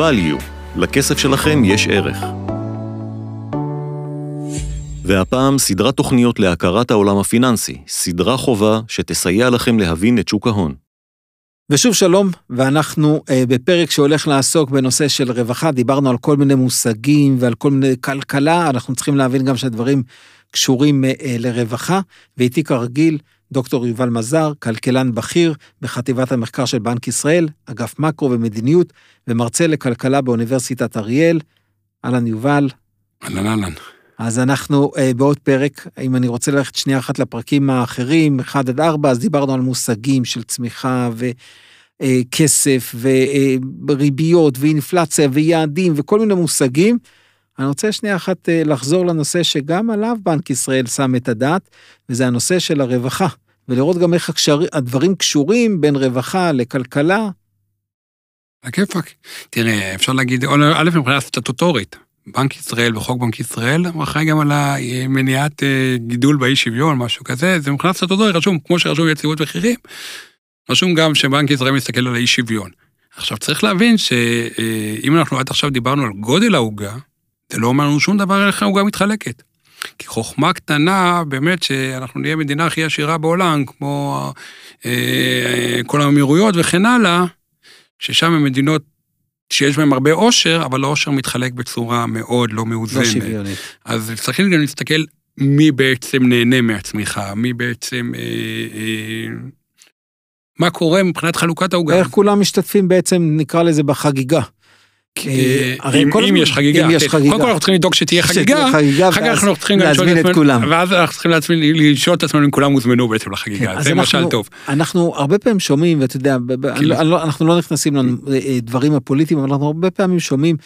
value. לכסף שלכם יש ערך. והפעם סדרת תוכניות להכרת העולם הפיננסי, סדרה חובה שתסייע לכם להבין את שוק ההון. ושוב שלום, ואנחנו אה, בפרק שהולך לעסוק בנושא של רווחה, דיברנו על כל מיני מושגים ועל כל מיני כלכלה, אנחנו צריכים להבין גם שהדברים קשורים אה, אה, לרווחה, ואיתי כרגיל דוקטור יובל מזר, כלכלן בכיר בחטיבת המחקר של בנק ישראל, אגף מקרו ומדיניות, ומרצה לכלכלה באוניברסיטת אריאל. אהלן יובל. אהלן אהלן. אז אנחנו אה, בעוד פרק, אם אני רוצה ללכת שנייה אחת לפרקים האחרים, 1 עד 4, אז דיברנו על מושגים של צמיחה וכסף אה, וריביות אה, ואינפלציה ויעדים וכל מיני מושגים. אני רוצה שנייה אחת אה, לחזור לנושא שגם עליו בנק ישראל שם את הדעת, וזה הנושא של הרווחה, ולראות גם איך הקשר... הדברים קשורים בין רווחה לכלכלה. הכיפאק. תראה, אפשר להגיד, א', מבחינה סטטוטורית, בנק ישראל וחוק בנק ישראל, אחראי גם על מניעת אה, גידול באי שוויון, משהו כזה, זה מבחינת סטטוטורית רשום, כמו שרשום יציבות מחירים, רשום גם שבנק ישראל מסתכל על האי שוויון. עכשיו, צריך להבין שאם אה, אנחנו עד עכשיו דיברנו על גודל העוגה, זה לא אומר לנו שום דבר על איך העוגה מתחלקת. כי חוכמה קטנה, באמת שאנחנו נהיה מדינה הכי עשירה בעולם, כמו אה, כל האמירויות וכן הלאה, ששם הם מדינות שיש בהן הרבה עושר, אבל העושר מתחלק בצורה מאוד לא מאוזנת. לא שוויונית. אז צריכים גם להסתכל מי בעצם נהנה מהצמיחה, מי בעצם... אה, אה, מה קורה מבחינת חלוקת העוגה. איך כולם משתתפים בעצם, נקרא לזה, בחגיגה. אה, אם יש חגיגה, כן. חגיגה, קודם כל אנחנו צריכים לדאוג שתהיה חגיגה, אחר כך אנחנו צריכים להזמין את כולם. ואז אנחנו צריכים לשאול את עצמנו אם כולם הוזמנו בעצם לחגיגה, כן, זה משל טוב. אנחנו הרבה פעמים שומעים, ואתה יודע, לא- לא- אנחנו לא נכנסים לדברים הפוליטיים, אבל אנחנו הרבה פעמים שומעים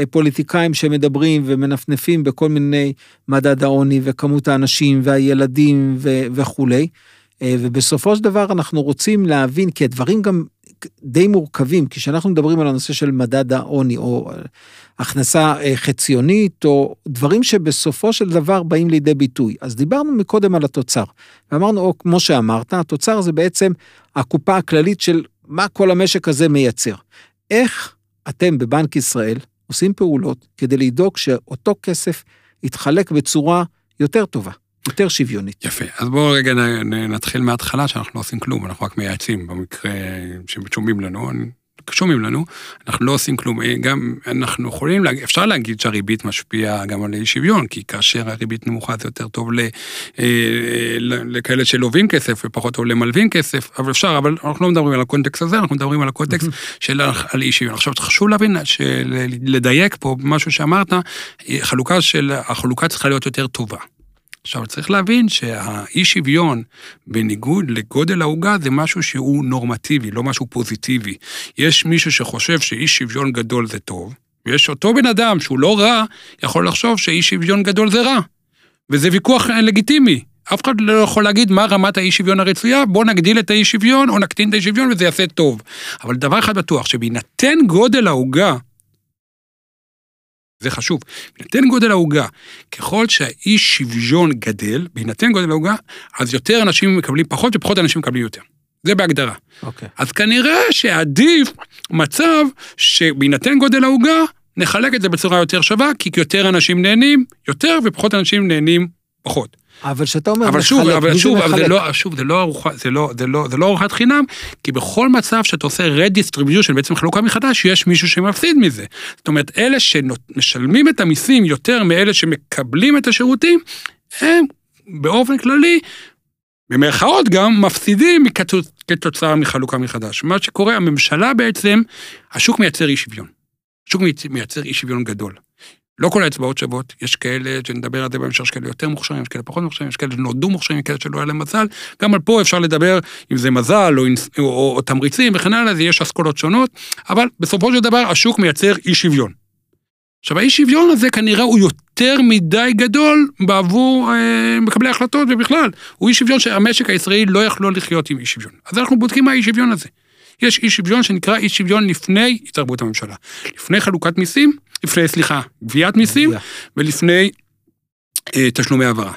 אה, פוליטיקאים שמדברים ומנפנפים בכל מיני מדד העוני וכמות האנשים והילדים וכולי. אה, ובסופו של דבר אנחנו רוצים להבין, כי הדברים גם די מורכבים, כי כשאנחנו מדברים על הנושא של מדד העוני, או הכנסה אה, חציונית, או דברים שבסופו של דבר באים לידי ביטוי. אז דיברנו מקודם על התוצר, ואמרנו, או כמו שאמרת, התוצר זה בעצם הקופה הכללית של מה כל המשק הזה מייצר. איך אתם בבנק ישראל עושים פעולות כדי לדאוג שאותו כסף יתחלק בצורה יותר טובה? יותר שוויונית. יפה, אז בואו רגע נתחיל מההתחלה שאנחנו לא עושים כלום, אנחנו רק מייעצים במקרה ששומעים לנו, שומעים לנו, אנחנו לא עושים כלום, גם אנחנו יכולים, אפשר להגיד שהריבית משפיעה גם על אי שוויון, כי כאשר הריבית נמוכה זה יותר טוב אה, לכאלה שלווים כסף ופחות טוב למלווים כסף, אבל אפשר, אבל אנחנו לא מדברים על הקונטקסט הזה, אנחנו מדברים על הקונטקסט של על אי שוויון. עכשיו חשוב להבין, לדייק פה משהו שאמרת, חלוקה של, החלוקה צריכה להיות יותר טובה. עכשיו, צריך להבין שהאי שוויון, בניגוד לגודל העוגה, זה משהו שהוא נורמטיבי, לא משהו פוזיטיבי. יש מישהו שחושב שאי שוויון גדול זה טוב, ויש אותו בן אדם שהוא לא רע, יכול לחשוב שאי שוויון גדול זה רע. וזה ויכוח לגיטימי. אף אחד לא יכול להגיד מה רמת האי שוויון הרצויה, בוא נגדיל את האי שוויון או נקטין את האי שוויון וזה יעשה טוב. אבל דבר אחד בטוח, שבהינתן גודל העוגה, זה חשוב. בהינתן גודל העוגה, ככל שהאי שוויון גדל, בהינתן גודל העוגה, אז יותר אנשים מקבלים פחות ופחות אנשים מקבלים יותר. זה בהגדרה. אוקיי. אז כנראה שעדיף מצב שבהינתן גודל העוגה, נחלק את זה בצורה יותר שווה, כי יותר אנשים נהנים יותר ופחות אנשים נהנים פחות. אבל כשאתה אומר אבל מחלק, שוב, אבל מי שוב, זה אבל זה מחלק? לא, שוב, זה לא ארוחה, זה לא, זה לא, זה לא ארוחת חינם, כי בכל מצב שאתה עושה redistribution, בעצם חלוקה מחדש, יש מישהו שמפסיד מזה. זאת אומרת, אלה שמשלמים את המיסים יותר מאלה שמקבלים את השירותים, הם באופן כללי, במרכאות גם, מפסידים כתוצאה מחלוקה מחדש. מה שקורה, הממשלה בעצם, השוק מייצר אי שוויון. השוק מייצר אי שוויון גדול. לא כל האצבעות שוות, יש כאלה, שנדבר על זה בהמשך, יש כאלה יותר מוכשרים, יש כאלה פחות מוכשרים, יש כאלה שנולדו מוכשרים, יש כאלה שלא היה להם מזל, גם על פה אפשר לדבר אם זה מזל או, או, או, או תמריצים וכן הלאה, יש אסכולות שונות, אבל בסופו של דבר השוק מייצר אי שוויון. עכשיו האי שוויון הזה כנראה הוא יותר מדי גדול בעבור אה, מקבלי החלטות ובכלל, הוא אי שוויון שהמשק הישראלי לא יכלו לחיות עם אי שוויון. אז אנחנו בודקים מה האי שוויון הזה. יש אי שוויון שנקרא אי שוויון לפני התערבות הממשלה. לפני חלוקת מיסים, לפני, סליחה, גביית מיסים. ולפני אה, תשלומי העברה.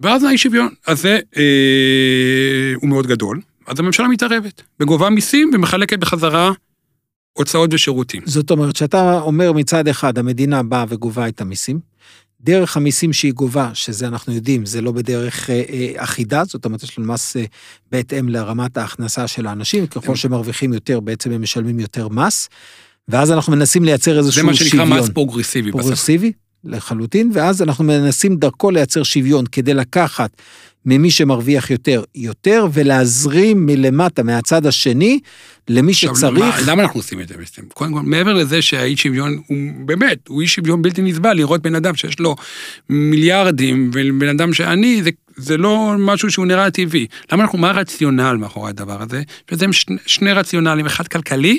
ואז האי שוויון הזה אה, הוא מאוד גדול, אז הממשלה מתערבת, וגובה מיסים ומחלקת בחזרה הוצאות ושירותים. זאת אומרת, שאתה אומר מצד אחד, המדינה באה וגובה את המיסים, דרך המיסים שהיא גובה, שזה אנחנו יודעים, זה לא בדרך אה, אה, אחידה, זאת אומרת, יש לנו מס אה, בהתאם לרמת ההכנסה של האנשים, ככל שמרוויחים יותר, בעצם הם משלמים יותר מס, ואז אנחנו מנסים לייצר איזשהו זה שוויון. מה שנקרא מס פרוגרסיבי. פרוגרסיבי, לחלוטין, ואז אנחנו מנסים דרכו לייצר שוויון כדי לקחת ממי שמרוויח יותר, יותר, ולהזרים מלמטה, מהצד השני, למי עכשיו, שצריך. למה, למה אנחנו עושים את זה בעצם? קודם כל, מעבר לזה שהאי שוויון הוא באמת, הוא אי שוויון בלתי נסבל, לראות בן אדם שיש לו מיליארדים, ובן אדם שעני, זה, זה לא משהו שהוא נראה טבעי. למה אנחנו, מה הרציונל מאחורי הדבר הזה? הם שני, שני רציונלים, אחד כלכלי,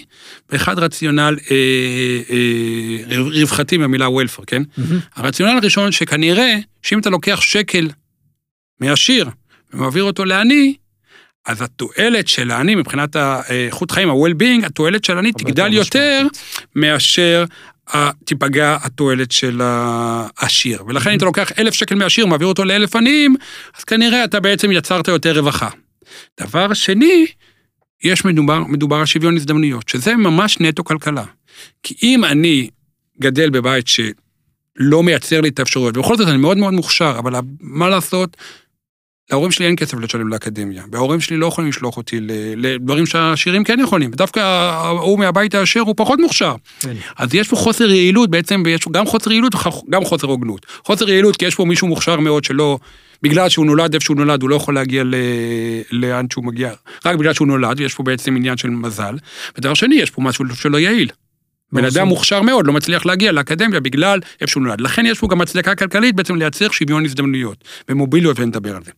ואחד רציונל אה, אה, רווחתי מהמילה וולפר, כן? מהמם. הרציונל הראשון שכנראה, שאם אתה לוקח שקל מעשיר ומעביר אותו לעני, אז התועלת של העני מבחינת האיכות חיים, ה-well-being, התועלת של העני תגדל יותר משמעותית. מאשר תיפגע התועלת של העשיר. ולכן אם אתה לוקח אלף שקל מעשיר, מעביר אותו לאלף עניים, אז כנראה אתה בעצם יצרת יותר רווחה. דבר שני, יש מדובר, מדובר על שוויון הזדמנויות, שזה ממש נטו כלכלה. כי אם אני גדל בבית שלא מייצר לי את האפשרויות, ובכל זאת אני מאוד מאוד מוכשר, אבל מה לעשות, להורים שלי אין כסף לשלם לאקדמיה, וההורים שלי לא יכולים לשלוח אותי לדברים שהעשירים כן יכולים, ודווקא ההוא מהבית העשיר הוא פחות מוכשר. כן. אז יש פה חוסר יעילות בעצם, ויש גם חוסר יעילות וגם חוסר הוגנות. חוסר יעילות כי יש פה מישהו מוכשר מאוד שלא, בגלל שהוא נולד איפה שהוא נולד, הוא לא יכול להגיע ל... לאן שהוא מגיע, רק בגלל שהוא נולד, ויש פה בעצם עניין של מזל. ודבר שני, יש פה משהו שלא יעיל. בן ברור. אדם מוכשר מאוד, לא מצליח להגיע לאקדמיה בגלל איפה שהוא נולד. לכן יש פה גם הצדקה כלכלית בעצם לייצר שוויון הזדמנויות, ומוביליות, ונדבר על זה.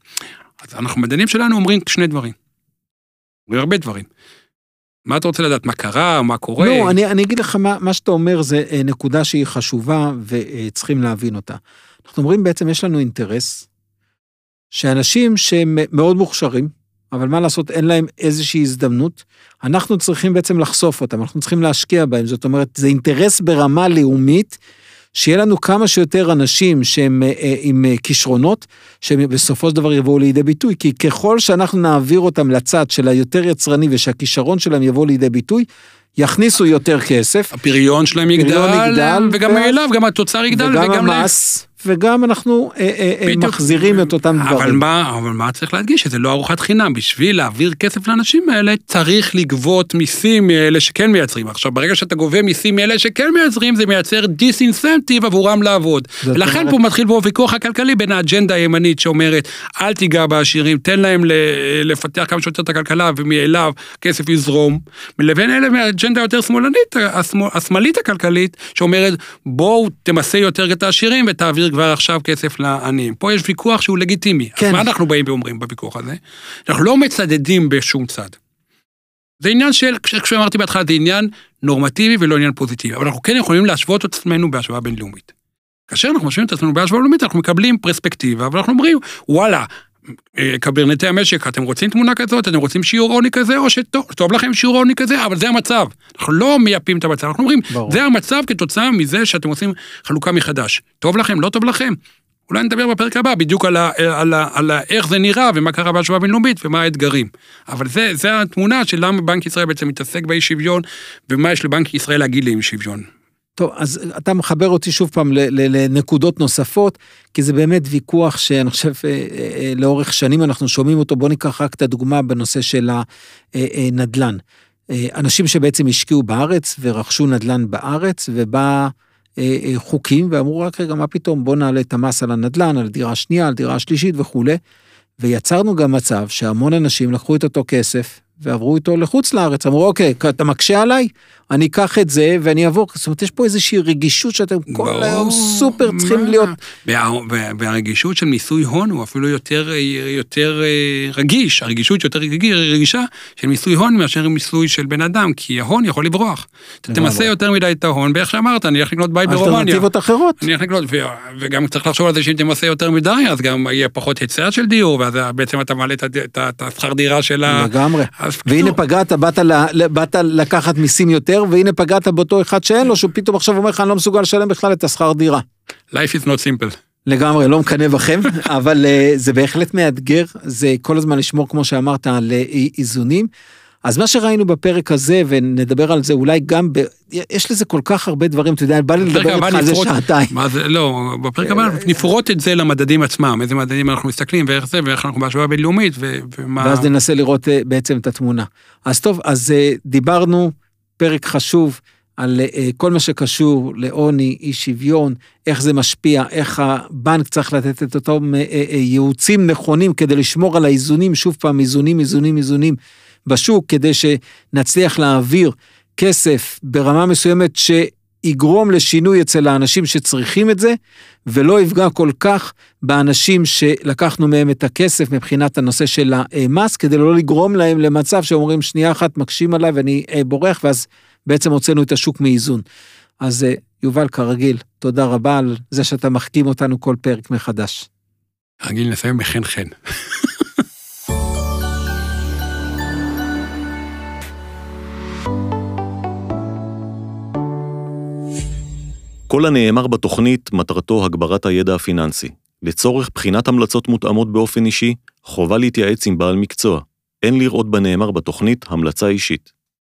אז אנחנו, מדענים שלנו אומרים שני דברים. אומרים הרבה דברים. מה אתה רוצה לדעת? מה קרה? מה קורה? לא, אני, אני אגיד לך מה, מה שאתה אומר זה אה, נקודה שהיא חשובה וצריכים להבין אותה. אנחנו אומרים בעצם יש לנו אינטרס שאנשים שהם מאוד מוכשרים, אבל מה לעשות, אין להם איזושהי הזדמנות, אנחנו צריכים בעצם לחשוף אותם, אנחנו צריכים להשקיע בהם. זאת אומרת, זה אינטרס ברמה לאומית, שיהיה לנו כמה שיותר אנשים שהם אה, אה, עם אה, כישרונות, שהם בסופו של דבר יבואו לידי ביטוי, כי ככל שאנחנו נעביר אותם לצד של היותר יצרני ושהכישרון שלהם יבוא לידי ביטוי, יכניסו יותר כסף, הפריון שלהם יגדל, יגדל, וגם ואז- מאליו, גם התוצר יגדל, וגם וגם... המס, וגם אנחנו אה, אה, אה, בדיוק. מחזירים את אותם אבל דברים. מה, אבל מה צריך להדגיש? שזה לא ארוחת חינם. בשביל להעביר כסף לאנשים האלה, צריך לגבות מיסים מאלה שכן מייצרים. עכשיו, ברגע שאתה גובה מיסים מאלה שכן מייצרים, זה מייצר דיסאינסנטיב עבורם לעבוד. אומרת- פה מתחיל פה הוויכוח הכלכלי בין האג'נדה הימנית שאומרת, אל תיגע בעשירים, תן להם לפתח כמה שיותר את הכלכלה, ומאליו כסף יזרום, לבין אלה מהאג'נדה היותר שמאלנית, השמאל- השמאלית הכלכלית, שאומרת, בואו תמסה יותר את העשירים ותעביר כבר עכשיו כסף לעניים. פה יש ויכוח שהוא לגיטימי. כן. אז מה אנחנו באים ואומרים בוויכוח הזה? אנחנו לא מצדדים בשום צד. זה עניין של, כש- כפי שאמרתי בהתחלה, זה עניין נורמטיבי ולא עניין פוזיטיבי, אבל אנחנו כן יכולים להשוות את עצמנו בהשוואה בינלאומית. כאשר אנחנו משווים את עצמנו בהשוואה בינלאומית, אנחנו מקבלים פרספקטיבה, ואנחנו אומרים, וואלה, קברניטי המשק, אתם רוצים תמונה כזאת, אתם רוצים שיעור עוני כזה, או שטוב טוב לכם שיעור עוני כזה, אבל זה המצב. אנחנו לא מייפים את המצב, אנחנו אומרים, ברור. זה המצב כתוצאה מזה שאתם עושים חלוקה מחדש. טוב לכם, לא טוב לכם? אולי נדבר בפרק הבא בדיוק על, ה, על, ה, על ה, איך זה נראה ומה קרה בהשוואה בינלאומית ומה האתגרים. אבל זה, זה התמונה של למה בנק ישראל בעצם מתעסק באי שוויון ומה יש לבנק ישראל להגיד לאי שוויון. טוב, אז אתה מחבר אותי שוב פעם לנקודות נוספות, כי זה באמת ויכוח שאני חושב אה, אה, לאורך שנים אנחנו שומעים אותו. בוא ניקח רק את הדוגמה בנושא של הנדל"ן. אה, אנשים שבעצם השקיעו בארץ ורכשו נדל"ן בארץ, ובא חוקים ואמרו רק רגע, מה פתאום, בוא נעלה את המס על הנדל"ן, על דירה שנייה, על דירה שלישית וכולי. ויצרנו גם מצב שהמון אנשים לקחו את אותו כסף ועברו איתו לחוץ לארץ, אמרו אוקיי, אתה מקשה עליי, אני אקח את זה ואני אעבור, זאת אומרת יש פה איזושהי רגישות שאתם כל ברור, היום סופר צריכים מה? להיות, וה, וה, והרגישות של מיסוי הון הוא אפילו יותר, יותר אה, רגיש, הרגישות יותר רגיש- רגישה של מיסוי הון מאשר מיסוי של בן אדם, כי ההון יכול לברוח. אתה. תמסה יותר מדי את ההון, ואיך שאמרת, אני אלך לקנות בית ברומניה. אלטרנטיבות אחרות. אני הולך לקנות, ו- וגם צריך לחשוב על זה שאם תמסה יותר מדי, אז גם יהיה פחות היצע של דיור, ואז בעצם אתה מעלה את השכר דירה של ה... לגמרי. והנה פגעת, באת, ל- באת לקחת מיסים יותר, והנה פגעת באותו אחד שאין לו, שהוא פתאום עכשיו אומר לך, אני לא מסוגל לשלם בכלל את השכר דירה. life is not simple. לגמרי, לא מקנא בכם, אבל אה, זה בהחלט מאתגר, זה כל הזמן לשמור, כמו שאמרת, על אה, איזונים. אז מה שראינו בפרק הזה, ונדבר על זה אולי גם, ב... יש לזה כל כך הרבה דברים, אתה יודע, בא לי לדבר איתך על זה שעתיים. מה זה, לא, בפרק הבא נפרוט את זה למדדים עצמם, איזה מדדים אנחנו מסתכלים, ואיך זה, ואיך אנחנו בהשוואה בינלאומית, ומה... ואז ננסה לראות אה, בעצם את התמונה. אז טוב, אז אה, דיברנו, פרק חשוב. על אה, כל מה שקשור לעוני, אי שוויון, איך זה משפיע, איך הבנק צריך לתת את אותם ייעוצים נכונים כדי לשמור על האיזונים, שוב פעם, איזונים, איזונים, איזונים בשוק, כדי שנצליח להעביר כסף ברמה מסוימת שיגרום לשינוי אצל האנשים שצריכים את זה, ולא יפגע כל כך באנשים שלקחנו מהם את הכסף מבחינת הנושא של המס, כדי לא לגרום להם למצב שאומרים, שנייה אחת מקשים עליי ואני בורח, ואז בעצם הוצאנו את השוק מאיזון. אז יובל, כרגיל, תודה רבה על זה שאתה מחכים אותנו כל פרק מחדש. רגיל נסיים בחן חן. כל הנאמר בתוכנית מטרתו הגברת הידע הפיננסי. לצורך בחינת המלצות מותאמות באופן אישי, חובה להתייעץ עם בעל מקצוע. אין לראות בנאמר בתוכנית המלצה אישית.